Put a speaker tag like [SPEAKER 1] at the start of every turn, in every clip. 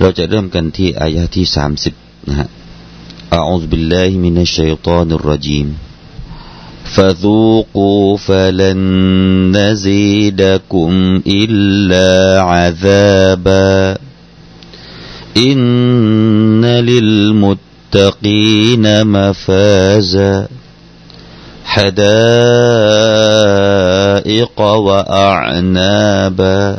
[SPEAKER 1] เราจะเริ่มกันที่อายะที่สามสิบนะฮะ أعوذ بالله من الشيطان الرجيم فذوقوا فلن نزيدكم إلا عذابا إن للمتقين مفازا حدائق وأعنابا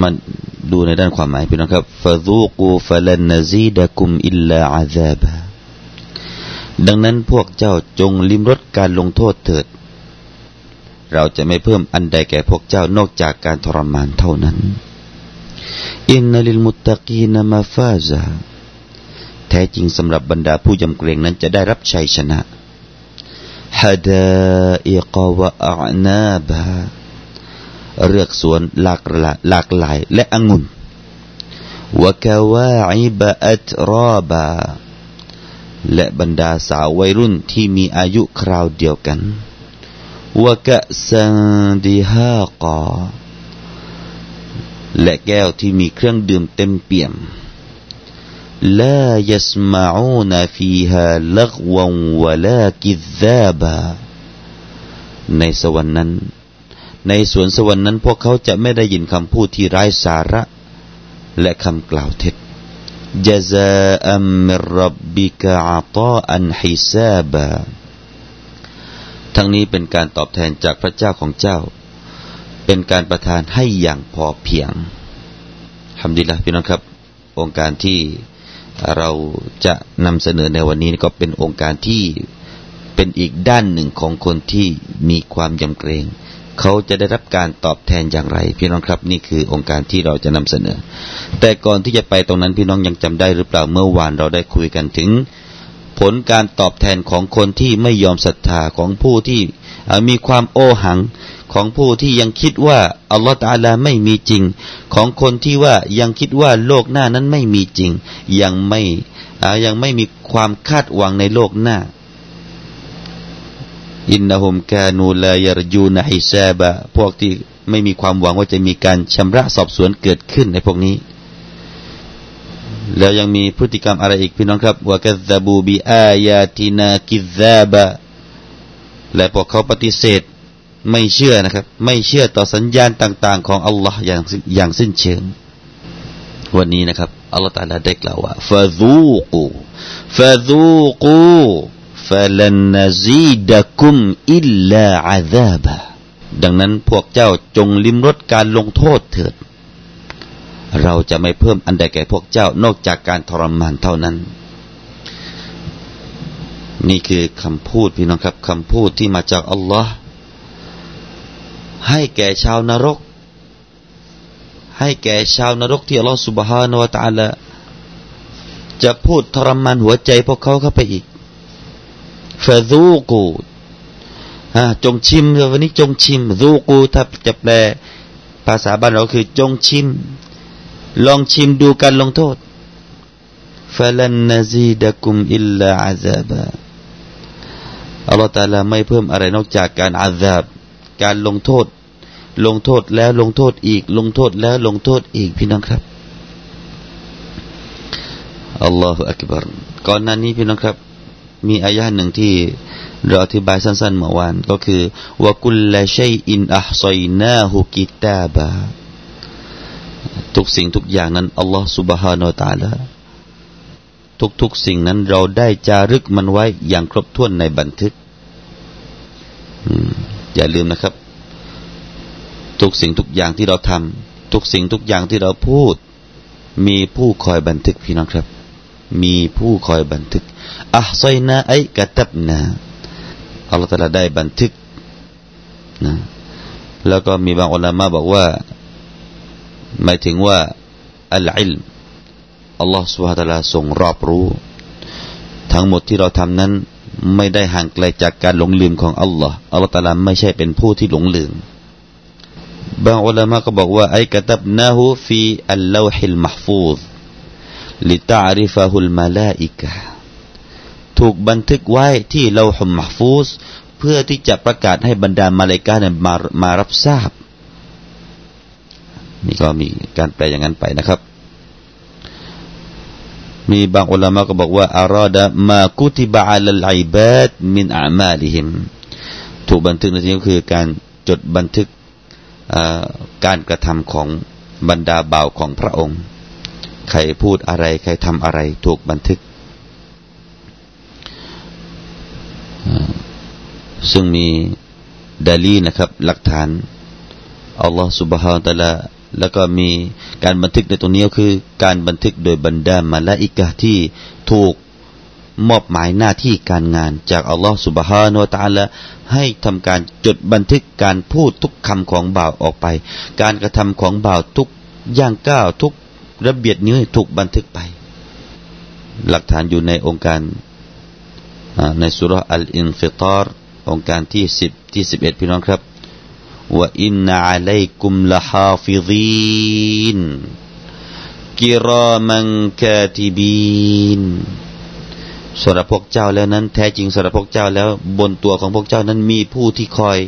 [SPEAKER 1] มาดูในด้านความหมายพี่น้องครับฟาซูกูฟาลันนซีดะกุมอิลลาอาซาบะดังนั้นพวกเจ้าจงลิมรสการลงโทษเถิด เราจะไม่เพิ่มอันใดแก่พวกเจ้านอกจากการทรมานเท่านั้น อินนลิลมุตตะกีนมาฟาซาแท้จริงสำหรับบรรดาผู้ยำเกรงนั้นจะได้รับชัยชนะฮะดาอิกวะอานาบา เลือกสวนหลากหลากหลายและองุ่นวะกาวาอิบะอัตรอบาและบรรดาสาววัยรุ่นที่มีอายุคราวเดียวกันวะกะซันดิฮากาและแก้วที่มีเครื่องดื่มเต็มเปี่ยม لا يسمعون فيها لغوا ولا كذابا ในสวรรค์นั้น ในสวนสวรรค์นั้นพวกเขาจะไม่ได้ยินคำพูดที่ไร้สาระ และคำกล่าวเท็จจซาอัมมิรับบิกะอาตอันฮิซาบะทั้งนี้เป็นการตอบแทนจากพระเจ้าของเจ้า เป็นการประทานให้อย่างพอเพียงทำดีละพี่น้องครับ องค์การที่เราจะนำเสนอในวันนี้ก็เป็นองค์การที่เป็นอีกด้านหนึ่งของคนที่มีความยำเกรง เขาจะได้รับการตอบแทนอย่างไรพี่น้องครับนี่คือองค์การที่เราจะนำเสนอ แต่ก่อนที่จะไปตรงนั้นพี่น้องยังจำได้หรือเปล่าเมื่อวานเราได้คุยกันถึง ผลการตอบแทนของคนที่ไม่ยอมศรัทธาของผู้ที่มีความโอหังของผู้ที่ยังคิดว่าอัลลอฮฺตาลาไม่มีจริง ของคนที่ว่ายังคิดว่าโลกหน้านั้นไม่มีจริง ยังไม่ยังไม่มีความคาดหวังในโลกหน้า อินนะฮุมกานูลายรยูนฮิซาบะพวกที่ไม่มีความหวังว่าจะมีการชำระสอบสวนเกิดขึ้นในพวกนี้ แล้วยังมีพฤติกรรมอะไรอีกพี่น้องครับว่ากัซบูบีอายาตินากิซาบะและพวกเขาปฏิเสธไม่เชื่อนะครับ ไม่เชื่อต่อสัญญาณต่าง ๆ ของอัลลอฮ์อย่างอย่างสิ้นเชิงวันนี้นะครับอัลลอฮ์ตาลาได้กล่าวว่าฟาซูกูฟาซูกู فلن نزيدكم إلا عذابا ดังนั้นพวกเจ้าจงลิมรสการลงโทษเถิด เราจะไม่เพิ่มอันใดแก่พวกเจ้านอกจากการทรมานเท่านั้น นี่คือคำพูดพี่น้องครับคำพูดที่มาจากอัลลอฮ์ให้แก่ชาวนรก ให้แก่ชาวนรกที่อัลลอฮ์สุบฮานาวะตาละจะพูดทรมานหัวใจพวกเขาเข้าไปอีก ฟาซูกูจงชิมวันนี้จงชิมซูกูถ้าจะแปล ภาษาบ้านเราคือ จงชิม ลองชิมดูการลงโทษฟาลันนซีดะกุมอิลลาอาซาบะอัลลอฮฺตาลาไม่เพิ่มอะไรนอกจากการอาซาบ การลงโทษ ลงโทษแล้วลงโทษอีก ลงโทษแล้วลงโทษอีกพี่น้องครับอัลลอฮฺอักบารก่อนหน้านี้พี่น้องครับ มีอายะหนึ่งที่เราอธิบายสั้นๆเมื่อวานก็คือว่ากุลละชัยอินอัพซอยนาฮุกิตาบาทุกสิ่งทุกอย่างนั้นอัลลอฮฺสุบฮานาตาละทุกๆสิ่งนั้นเราได้จารึกมันไว้อย่างครบถ้วนในบันทึกอย่าลืมนะครับ ทุกสิ่งทุกอย่างที่เราทำทุกสิ่งทุกอย่างที่เราพูด มีผู้คอยบันทึกพี่น้องครับ มีผู้คอยบันทึก อัลไซนาไอกะตับนาอัลลอฮฺตะลาได้บันทึกนะแล้วก็มีบางอุลามะบอกว่า หมายถึงว่าอัลอิลอัลลอฮฺสุบฮาตะลาทรงรอบรู้ ทั้งหมดที่เราทำนั้น ไม่ได้ห่างไกลจากการหลงลืมของอัลลอฮ์อัลลอฮฺตะลาไม่ใช่เป็นผู้ที่หลงลืมบางอุลามะก็บอกว่าأي كتبناه في اللوح المحفوظ لتعرفه الملائكة ถูกบันทึกไว้ที่เลาหุมมหฟูซเพื่อที่จะประกาศให้บรรดามาเลกาเนี่ยมามารับทราบ นี่ก็มีการแปลอย่างนั้นไปนะครับ มีบางอุลามะก็บอกว่าอารอดะมากุติบะอัลลอิบาดมินอามาลิฮิมถูกบันทึกในที่นี้คือการจดบันทึกการกระทำของบรรดาบ่าวของพระองค์ ใครพูดอะไร ใครทำอะไร ถูกบันทึก ซึ่งมีดาลีนะครับ หลักฐานอัลลอฮฺสุบฮานตะละแล้วก็มีการบันทึกในตรงนี้ก็คือ การบันทึกโดยบรรดามาละอิกะที่ถูกมอบหมายหน้าที่การงาน จากอัลลอฮฺสุบฮานุตาละให้ทำการจดบันทึกการพูดทุกคำของบ่าวออกไป การกระทำของบ่าวทุกย่างก้าวทุกระเบียดนิ้วถูกบันทึกไป หลักฐานอยู่ในโองการ ในซูเราะฮ์อัลอินฟิตาร โองการที่สิบที่สิบเอ็ดพี่น้องครับوإن عليكم لحافظين كراما كاتبينสำหรับพวกเจ้าแล้วนั้น แท้จริงสำหรับพวกเจ้าแล้ว บนตัวของพวกเจ้านั้นมีผู้ที่คอย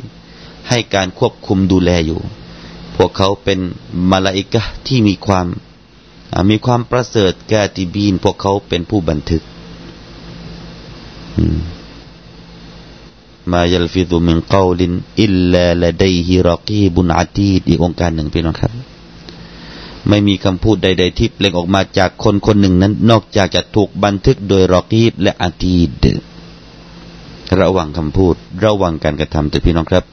[SPEAKER 1] ให้การควบคุมดูแลอยู่ พวกเขาเป็นมาลาอิกะที่มีความมีความประเสริฐแกติบีน พวกเขาเป็นผู้บันทึก มายัลฟิดุมินกาวลินอิลลาละดัยฮิรอกีบุนอาตีดอีกองค์การหนึ่งพี่น้องครับ ไม่มีคำพูดใด ๆ ที่เปล่งออกมาจากคนคนหนึ่งนั้น นอกจากจะถูกบันทึกโดยรอกีบและอาตีดระวังคำพูด ระวังการกระทำแต่พี่น้องครับ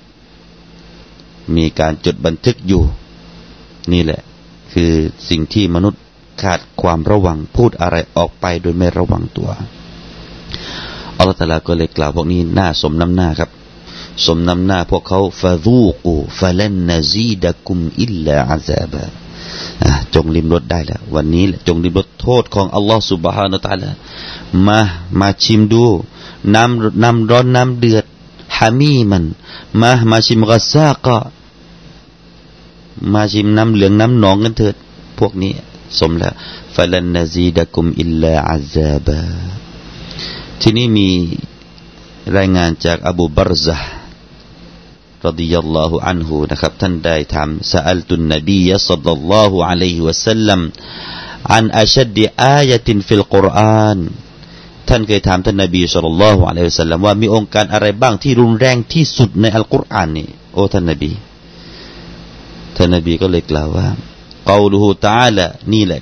[SPEAKER 1] มีการจดบันทึกอยู่ นี่แหละ คือสิ่งที่มนุษย์ขาดความระวังพูดอะไรออกไปโดยไม่ระวังตัว อัลลอฮฺตาลาก็เลยกล่าวพวกนี้หน้าสมน้ำหน้าครับ สมน้ำหน้าพวกเขาฟารูกูฟาเลนนาซีดะกุมอิลลาอาซาบะจงลิมรสได้แล้ววันนี้จงลิมรสโทษของอัลลอฮฺสุบฮานาตาลามามาชิมดู น้ำน้ำร้อนน้ำเดือดฮามีมันมามาชิมกะซากะมาชิมน้ำเหลืองน้ำหนองกันเถิด พวกนี้ สมแล้วฟาลันนาซีดะกุมอิลลาอาซาบะ ทีนี่มีรายงานจากอบูบารซะรดิยัลลอฮุอันฮูนะครับท่านได้ถามสอลตุนนบียะสัลลัลลอฮุอะลัยฮิวะสัลลัมعن أشد آية في القرآنท่านเคยถามท่านนบีصلى الله عليه وسلمว่ามีโองการอะไรบ้างที่รุนแรงที่สุดในอัลกุรอานนี่โอ้ท่านนบีท่านนบีก็เลยกล่าวว่าقوله تعالىนี่แหละ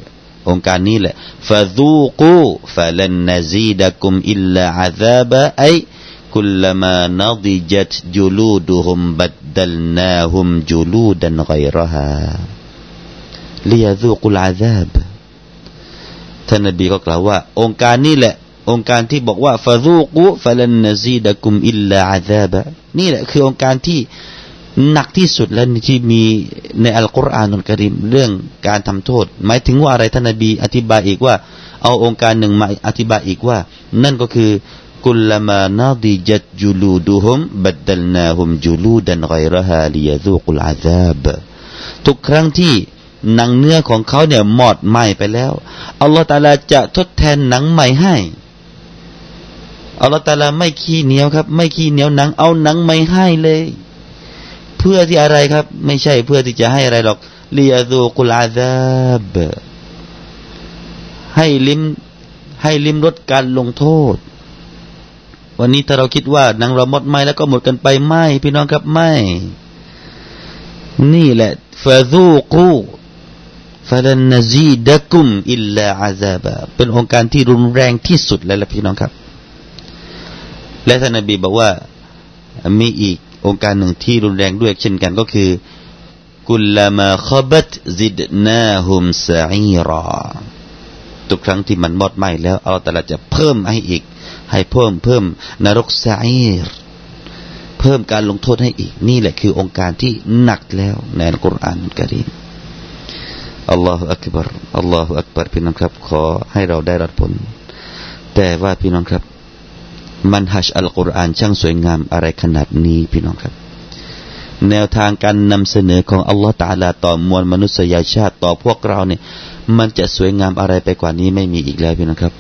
[SPEAKER 1] โองการนี้แหละفذوقوا فلن نزيدكم إلا عذابا أي كلما نضجت جلودهم بدلناهم جلودا غيรฮาลียซูกุลอาซาบท่านนบีก็กล่าวว่า หนักที่สุดแล้วที่มีในอัลกุรอานุลกิริมเรื่องการทำโทษ หมายถึงว่าอะไรท่านนบีอธิบายอีกว่า เอาองค์การหนึ่งมาอธิบายอีกว่า นั่นก็คือกุลมานาดิจัดจูลูดูฮุมบัดดลนาฮุมจูลูดันไกรฮาลียซูกุลอาซาบทุกครั้งที่หนังเนื้อของเขาเนี่ยหมดไหม้ไปแล้วอัลลอฮฺตาลาจะทดแทนหนังใหม่ให้อัลลอฮฺตาลาไม่ขี้เหนียวครับ ไม่ขี้เหนียวหนังเอาหนังใหม่ให้เลย พื่อที่อะไรครับ ไม่ใช่เพื่อที่จะให้อะไรหรอกเลียดูกุลาซาบให้ลิ้มให้ลิ้มรสการลงโทษ วันนี้ถ้าเราคิดว่านังเราหมดไม่แล้วก็หมดกันไปไม่พี่น้องครับไม่ นี่แหละฟาซูกูฟาลนนซีดะกุมอิลลาอาซาบะเป็นองค์การที่รุนแรงที่สุดแล้วล่ะพี่น้องครับ และท่านนบีบอกว่ามีอีก องค์การหนึ่งที่รุนแรงด้วยเช่นกันก็คือกุลลามาขบัตซิดนาฮุมซาอีรอทุกครั้งที่มันหมดไหมแล้วอัลลอฮฺจะเพิ่มให้อีก ให้เพิ่มเพิ่มนรกซาอีรเพิ่มการลงโทษให้อีก นี่แหละคือองค์การที่หนักแล้วในอัลกุรอานกรีมอัลลอฮฺอักบารอัลลอฮฺอักบารพี่น้องครับ ขอให้เราได้รับผล แต่ว่าพี่น้องครับ มันฮัชอัลกุรอานช่างสวยงามอะไรขนาดนี้พี่น้องครับ แนวทางการนำเสนอของอัลลอฮฺตาลาต่อมวลมนุษยชาติต่อพวกเราเนี่ย มันจะสวยงามอะไรไปกว่านี้ไม่มีอีกแล้วพี่น้องครับ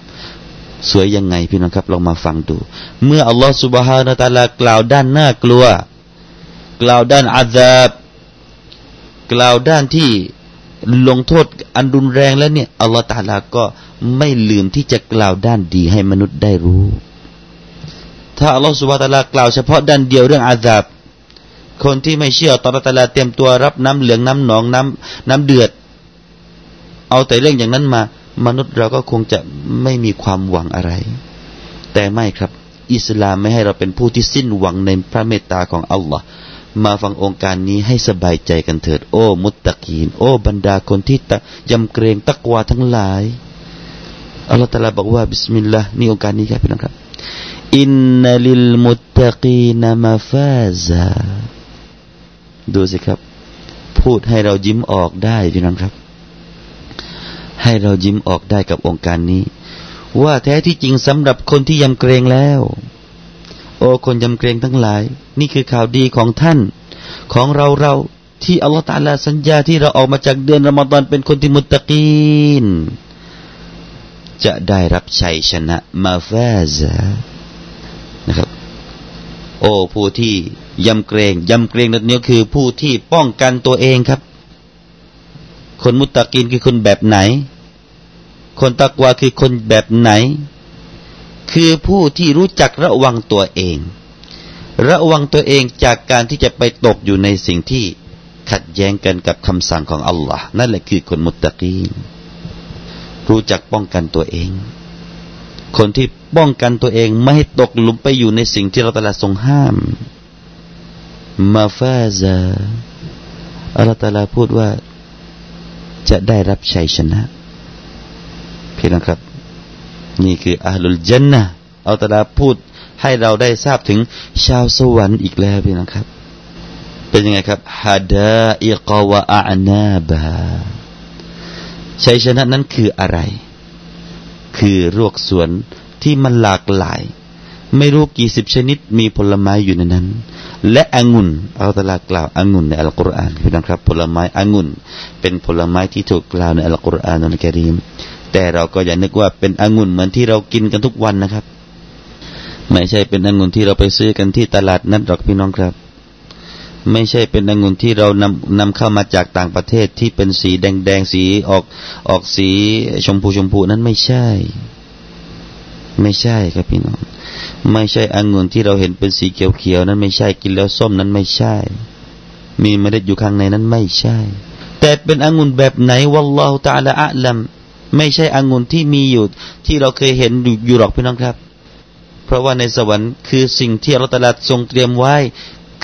[SPEAKER 1] สวยยังไงพี่น้องครับลองมาฟังดู เมื่ออัลลอฮฺสุบฮานาตาลากล่าวด้านน่ากลัว กล่าวด้านอาซาบกล่าวด้านที่ลงโทษอันรุนแรงแล้วเนี่ยอัลลอฮฺตาลาก็ไม่ลืมที่จะกล่าวด้านดีให้มนุษย์ได้รู้ ถ้าอัลลอฮฺสุบฮาตาลากล่าวเฉพาะด้านเดียวเรื่องอาซาบ คนที่ไม่เชื่อตอรตาลาเตรียมตัวรับน้ำเหลืองน้ำหนองน้ำน้ำเดือด เอาแต่เรื่องอย่างนั้นมา มนุษย์เราก็คงจะไม่มีความหวังอะไร แต่ไม่ครับ อิสลามไม่ให้เราเป็นผู้ที่สิ้นหวังในพระเมตตาของอัลลอฮ์มาฟังโองการนี้ให้สบายใจกันเถิด โอ้ متقين โอ้ บรรดาคนที่ตะยำเกรงตักวาทั้งหลายอัลลอฮฺตะลาบอกว่าبسم اللهนี่โองการนี้ครับพี่น้องครับ إن للمتقين مفازاดูสิครับ พูดให้เรายิ้มออกได้พี่น้องครับ ให้เรายิ้มออกได้กับองค์การนี้ ว่าแท้ที่จริงสำหรับคนที่ยำเกรงแล้ว โอ้คนยำเกรงทั้งหลาย นี่คือข่าวดีของท่าน ของเราเราที่อัลลอฮฺตาลาสัญญาที่เราออกมาจากเดือนรอมฎอนเป็นคนที่มุตตะกีนจะได้รับชัยชนะมาฟาซา นะครับ โอ้ผู้ที่ยำเกรงยำเกรงนั่นนี่คือผู้ที่ป้องกันตัวเองครับ คนมุตตะกินคือคนแบบไหน คนตักวาคือคนแบบไหน คือผู้ที่รู้จักระวังตัวเอง ระวังตัวเองจากการที่จะไปตกอยู่ในสิ่งที่ขัดแย้งกันกับคำสั่งของอัลลอฮ์นั่นแหละคือคนมุตตะกีนรู้จักป้องกันตัวเอง คนที่ป้องกันตัวเองไม่ให้ตกหลุมไปอยู่ในสิ่งที่เราตลาทรงห้ามมาฟาซาอัลลอฮฺตาลาพูดว่าจะได้รับชัยชนะพี่น้องครับ นี่คืออาลุลจันนะอัลตลาพูดให้เราได้ทราบถึงชาวสวรรค์อีกแล้วพี่น้องครับ เป็นยังไงครับฮาดาอิกวะอานาบาชัยชนะนั้นคืออะไร คือรวกสวนที่มันหลากหลาย ไม่รู้กี่สิบชนิดมีผลไม้อยู่ในนั้น และองุ่นอัลตลากล่าวองุ่นในอัลกุรอานพี่น้องครับ ผลไม้องุ่น เป็นผลไม้ที่ถูกกล่าวในอัลกุรอานอัลกิริมแต่เราก็อย่านึกว่าเป็นองุ่นเหมือนที่เรากินกันทุกวันนะครับ ไม่ใช่เป็นองุ่นที่เราไปซื้อกันที่ตลาดนัดหรอกพี่น้องครับ ไม่ใช่เป็นองุ่นที่เรานำนำเข้ามาจากต่างประเทศที่เป็นสีแดงแดงสีออกออกสีชมพูชมพูนั้นไม่ใช่ ไม่ใช่ครับพี่น้อง ไม่ใช่องุ่นที่เราเห็นเป็นสีเขียวๆนั้นไม่ใช่กินแล้วส้มนั้นไม่ใช่ มีเมล็ดอยู่ข้างในนั้นไม่ใช่ แต่เป็นองุ่นแบบไหนวัลลอฮฺตาลาอัลลัมไม่ใช่องุ่นที่มีอยู่ที่เราเคยเห็นอยู่หรอกพี่น้องครับ เพราะว่าในสวรรค์คือสิ่งที่อัลตลาดทรงเตรียมไว้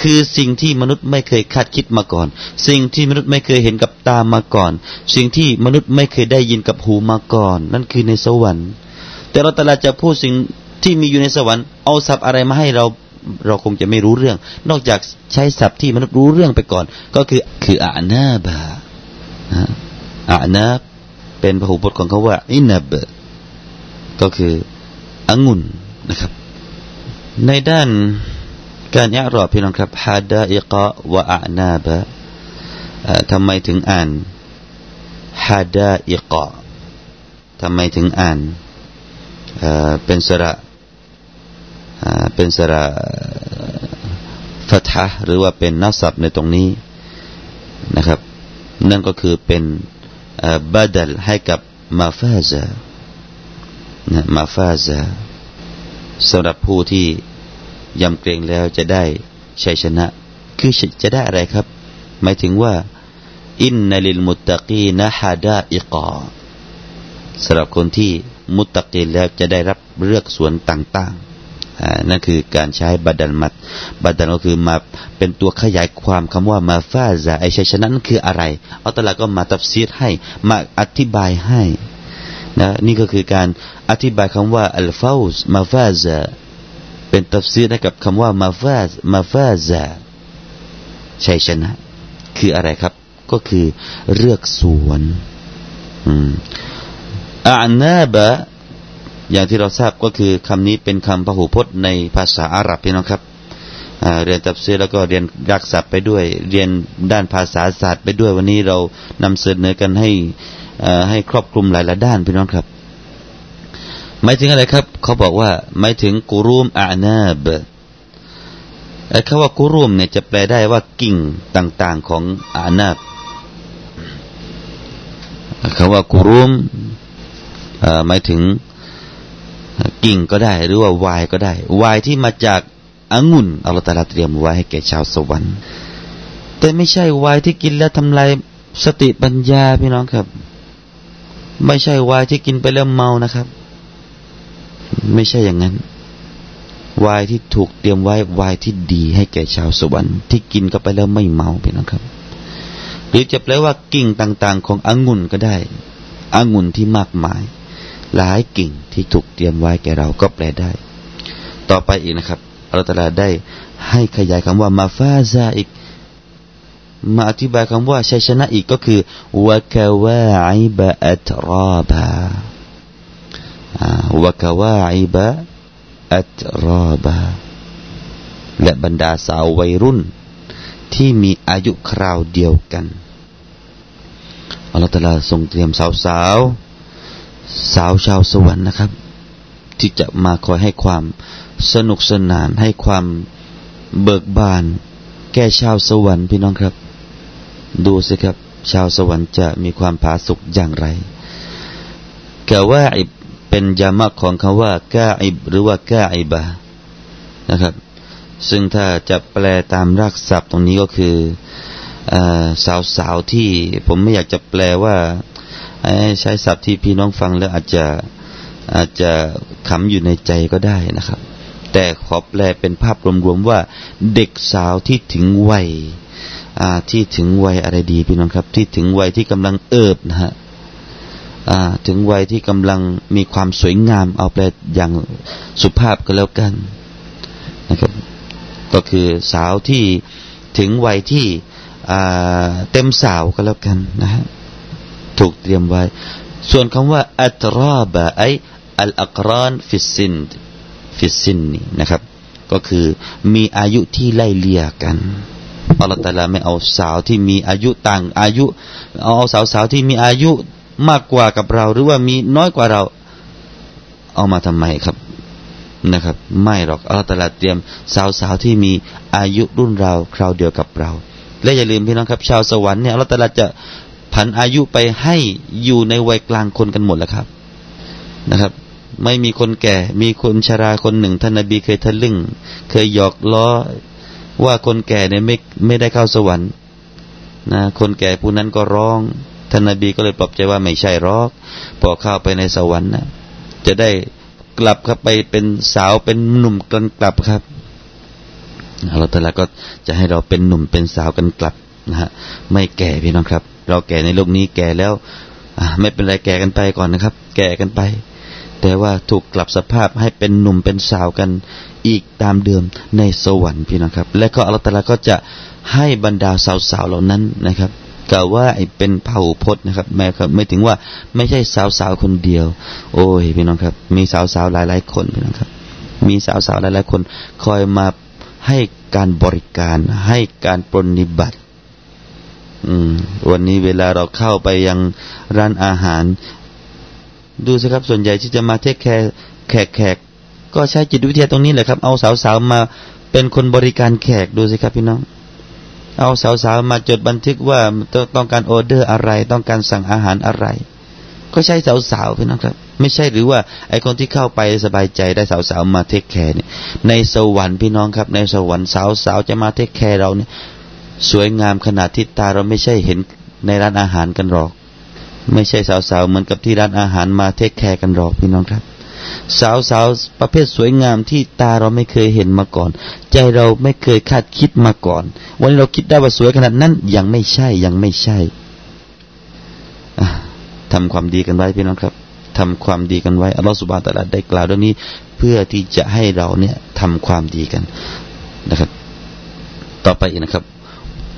[SPEAKER 1] คือสิ่งที่มนุษย์ไม่เคยคาดคิดมาก่อน สิ่งที่มนุษย์ไม่เคยเห็นกับตามาก่อน สิ่งที่มนุษย์ไม่เคยได้ยินกับหูมาก่อน นั่นคือในสวรรค์ แต่เราตลาจะพูดสิ่งที่มีอยู่ในสวรรค์เอาศัพท์อะไรมาให้เราเราคงจะไม่รู้เรื่อง นอกจากใช้ศัพท์ที่มนุษย์รู้เรื่องไปก่อน ก็คือคืออานาบาอานาบเป็นพหูพจน์ของเขาว่าอินาบก็คือองุ่นนะครับ ในด้าน การยะรอบพี่น้องครับฮาดาอิกะวะอานาบะทำไมถึงอ่านฮาดาอิกะทำไมถึงอ่านเป็นสระเป็นสระฟัทะหรือว่าเป็นนับศัพท์ในตรงนี้นะครับ นั่นก็คือเป็นบาดัลให้กับมาฟาซานะมาฟาซาสำหรับผู้ที่ ยำเกรงแล้วจะได้ชัยชนะ คือจะได้อะไรครับ หมายถึงว่า อินนลิลมุตตะกีนะฮาดาอิกาสำหรับคนที่มุตตะกีแล้วจะได้รับเลือกสวนต่างๆนั่นคือการใช้บัดัลมัดบัดัลก็คือมาเป็นตัวขยายความคำว่ามาฟาซาไอชัยชนะนั่นคืออะไรอัลลอฮฺตะลาก็มาตัฟซีรให้ มาอธิบายให้นะนี่ก็คือการอธิบายคำว่าالمفاز مفازا เป็นตัฟซีรให้กับคำว่าمفاز مفازاชัยชนะ คืออะไรครับ ก็คือเรือกสวนأعنابا อย่างที่เราทราบก็คือคำนี้เป็นคำพหูพจน์ในภาษาอาหรับพี่น้องครับเรียนตับซีแล้วก็เรียนรักษาไปด้วย เรียนด้านภาษาศาสตร์ไปด้วยวันนี้เรานำเสนอกันให้ให้ครอบคลุมหลายๆด้านพี่น้องครับ หมายถึงอะไรครับ เขาบอกว่าหมายถึงกุรุมอานาบไอ้คำว่ากุรุมเนี่ยจะแปลได้ว่ากิ่งต่าง ๆของอานาบคำว่ากุรุมหมายถึงกิ่งก็ได้ หรือว่าวายก็ได้ วายที่มาจากองุ่นอัลลอฮฺตาลาเตรียมไว้ให้แก่ชาวสวรรค์ แต่ไม่ใช่วายที่กินแล้วทำลายสติปัญญาพี่น้องครับ ไม่ใช่วายที่กินไปแล้วเมานะครับ ไม่ใช่อย่างนั้น วายที่ถูกเตรียมไว้วายที่ดีให้แก่ชาวสวรรค์ที่กินก็ไปแล้วไม่เมาพี่น้องครับ หรือจะแปลว่ากิ่งต่าง ๆ ขององุ่นก็ได้องุ่นที่มากมาย หลายกิ่งที่ถูกเตรียมไว้แก่เราก็แปลได้ ต่อไปอีกนะครับอัลลอฮฺได้ให้ขยายคำว่ามาฟาซาอีกมาอธิบายคำว่าชัยชนะอีกก็คือวะกาวาอิบะอัตราบา วกวาอิบะอัตราบาและบรรดาสาววัยรุ่น ที่มีอายุคราวเดียวกันอัลลอฮฺตาลาทรงเตรียมสาวสาวสาวชาวสวรรค์นะครับ ที่จะมาคอยให้ความสนุกสนานให้ความเบิกบาน แก่ชาวสวรรค์พี่น้องครับ ดูสิครับ ชาวสวรรค์จะมีความผาสุกอย่างไรกะว่าอิบ เป็นยามะของคำว่ากาอิบหรือว่ากาอิบะนะครับ ซึ่งถ้าจะแปลตามรากศัพท์ตรงนี้ก็คือสาวสาวที่ผมไม่อยากจะแปลว่าใช้ศัพท์ที่พี่น้องฟังแล้วอาจจะอาจจะขำอยู่ในใจก็ได้นะครับ แต่ขอแปลเป็นภาพรวมๆว่า เด็กสาวที่ถึงวัยที่ถึงวัยอะไรดีพี่น้องครับ ที่ถึงวัยที่กำลังเอิบนะฮะ ถึงวัยที่กำลังมีความสวยงามเอาแปอย่างสุภาพก็แล้วกันนะครับ ก็คือสาวที่ถึงวัยที่เต็มสาวก็แล้วกันนะฮะถูกเตรียมไว้ ส่วนคำว่าأترابا أي الأقران في السن في السنนี่นะครับ ก็คือมีอายุที่ไล่เลี่ยกันอัลลอฮฺตาลาไม่เอาสาวที่มีอายุต่างอายุ เอาสาวสาวที่มีอายุ มากกว่ากับเรา หรือว่ามีน้อยกว่าเรา เอามาทำไมครับนะครับ ไม่หรอกอัลลอฮฺตลาเตรียมสาวสาวที่มีอายุรุ่นเราคราวเดียวกับเรา และอย่าลืมพี่น้องครับ ชาวสวรรค์เนี่ยเราต่ละจะผันอายุไปให้อยู่ในวัยกลางคนกันหมดแล้วครับนะครับ ไม่มีคนแก่ มีคนชราคนหนึ่งท่านนบีเคยทะลึ่ง เคยหยอกล้อว่าคนแก่เนี่ยไม่ไม่ได้เข้าสวรรค์นะคนแก่ผู้นั้นก็ร้อง ท่านนบีก็เลยปลอบใจว่าไม่ใช่รอก พอเข้าไปในสวรรค์นะจะได้กลับเข้าไปเป็นสาวเป็นหนุ่มกันกลับครับอัลลอฮฺตะลาก็จะให้เราเป็นหนุ่มเป็นสาวกันกลับนะฮะไม่แก่พี่น้องครับ เราแก่ในโลกนี้แก่แล้วไม่เป็นไรแก่กันไปก่อนนะครับ แก่กันไป แต่ว่าถูกกลับสภาพให้เป็นหนุ่มเป็นสาวกันอีกตามเดิมในสวรรค์พี่น้องครับ และก็อัลลอฮฺตะลาก็จะให้บรรดาสาวๆเหล่านั้นนะครับ กล่าว่าเป็นเผ่าพจน์นะครับแม้ครับ ไม่ถึงว่าไม่ใช่สาวๆคนเดียว โอ้ยพี่น้องครับ มีสาวๆหลายๆคนพี่น้องครับ มีสาวๆหลายๆคน คอยมาให้การบริการให้การปรนิบัติอืมวันนี้เวลาเราเข้าไปยังร้านอาหาร ดูสิครับส่วนใหญ่ที่จะมาเทคแคร์แขกแขกก็ใช้จิตวิทยาตรงนี้แหละครับ เอาสาวๆมาเป็นคนบริการแขกดูสิครับพี่น้อง เอาสาวๆมาจดบันทึกว่าต้องการออเดอร์อะไร ต้องการสั่งอาหารอะไร ก็ใช้สาวๆพี่น้องครับ ไม่ใช่หรือว่าไอคนที่เข้าไปสบายใจได้สาวๆมา take care เนี่ยในสวรรค์พี่น้องครับ ในสวรรค์สาวๆจะมา take care เราเนี่ยสวยงามขนาดที่ตาเราไม่ใช่เห็นในร้านอาหารกันหรอก ไม่ใช่สาวๆเหมือนกับที่ร้านอาหารมาเทคแคร์กันหรอกพี่น้องครับ สาวๆประเภทสวยงามที่ตาเราไม่เคยเห็นมาก่อน ใจเราไม่เคยคาดคิดมาก่อน วันนี้เราคิดได้ว่าสวยขนาดนั้นยังไม่ใช่ยังไม่ใช่ทำความดีกันไว้พี่น้องครับทำความดีกันไว้อัลลอฮฺสุบานตะลาได้กล่าวเรื่องนี้ เพื่อที่จะให้เราเนี่ยทำความดีกันนะครับ ต่อไปอีกนะครับ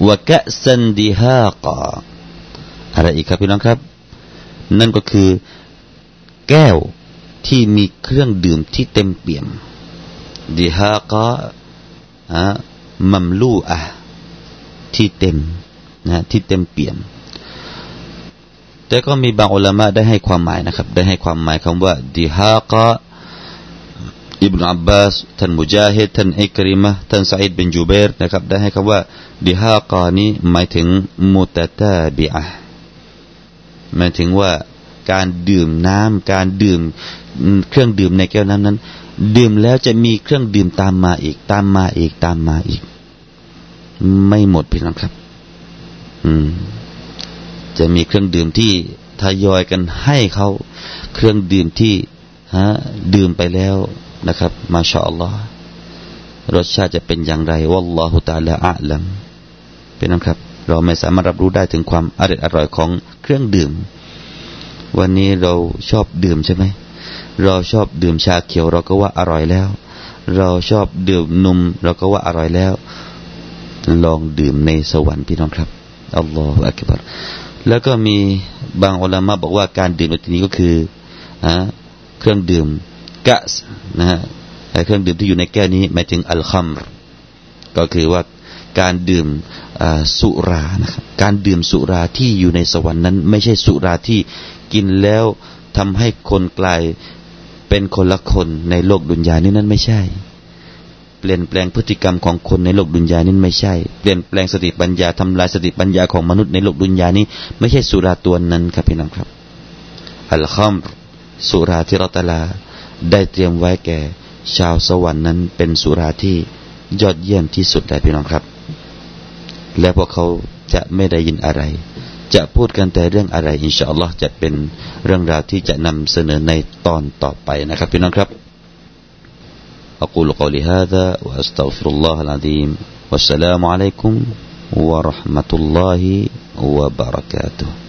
[SPEAKER 1] วะกะซันดิฮากาอะไรอีกครับพี่น้องครับ นั่นก็คือ แก้ว ที่มีเครื่องดื่มที่เต็มเปี่ยมดิฮากาอะมัมลูอะที่เต็มนะที่เต็มเปี่ยม แต่ก็มีบางอุลามะได้ให้ความหมายนะครับ ได้ให้ความหมายคำว่าดิฮากะอิบนาอับบาสท่านมุจาฮิดท่านอิกริมะท่านซาอิดบินจูเบรนะครับได้ให้คำว่าดิฮากานี้หมายถึงมุตตาบิอะหมายถึงว่า การดื่มน้ำการดื่มเครื่องดื่มในแก้วน้ำนั้น ดื่มแล้วจะมีเครื่องดื่มตามมาอีก ตามมาอีกตามมาอีก ไม่หมดพี่น้องครับ อืม จะมีเครื่องดื่มที่ทยอยกันให้เขาเครื่องดื่มที่ฮะดื่มไปแล้วนะครับ มาชาอัลลอฮ์รสชาติจะเป็นอย่างไรวัลลอฮุตาลาอัลัมเป็นนะครับ เราไม่สามารถรับรู้ได้ถึงความอร่อยอร่อยของเครื่องดื่ม วันนี้เราชอบดื่มใช่ไหม เราชอบดื่มชาเขียวเราก็ว่าอร่อยแล้ว เราชอบดื่มนมเราก็ว่าอร่อยแล้ว ลองดื่มในสวรรค์พี่น้องครับอัลลอฮฺอักบารแล้วก็มีบางอุลามะบอกว่าการดื่มในที่นี้ก็คือเครื่องดื่มกะสนะฮะเครื่องดื่มที่อยู่ในแก้วนี้หมายถึงอัลคัมก็คือว่าการดื่มสุรานะครับการดื่มสุราที่อยู่ในสวรรค์นั้น ไม่ใช่สุราที่ กินแล้วทำให้คนกลายเป็นคนละคนในโลกดุนยานี่นั้นไม่ใช่ เปลี่ยนแปลงพฤติกรรมของคนในโลกดุนยานี่ไม่ใช่ เปลี่ยนแปลงสติปัญญาทำลายสติปัญญาของมนุษย์ในโลกดุนยานี้ไม่ใช่สุราตัวนั้นครับพี่น้องครับอัลคัมสุราที่เราตลาได้เตรียมไว้แก่ ชาวสวรรค์นั้นเป็นสุราที่ยอดเยี่ยมที่สุดเลยพี่น้องครับ และพวกเขาจะไม่ได้ยินอะไร จะพูดกันแต่เรื่องอะไร อินชาอัลลอฮ์จะเป็นเรื่องราวที่จะนำเสนอในตอนต่อไปนะครับพี่น้องครับ أقول قولي هذا وأستغفر الله العظيم والسلام عليكم ورحمة الله وبركاته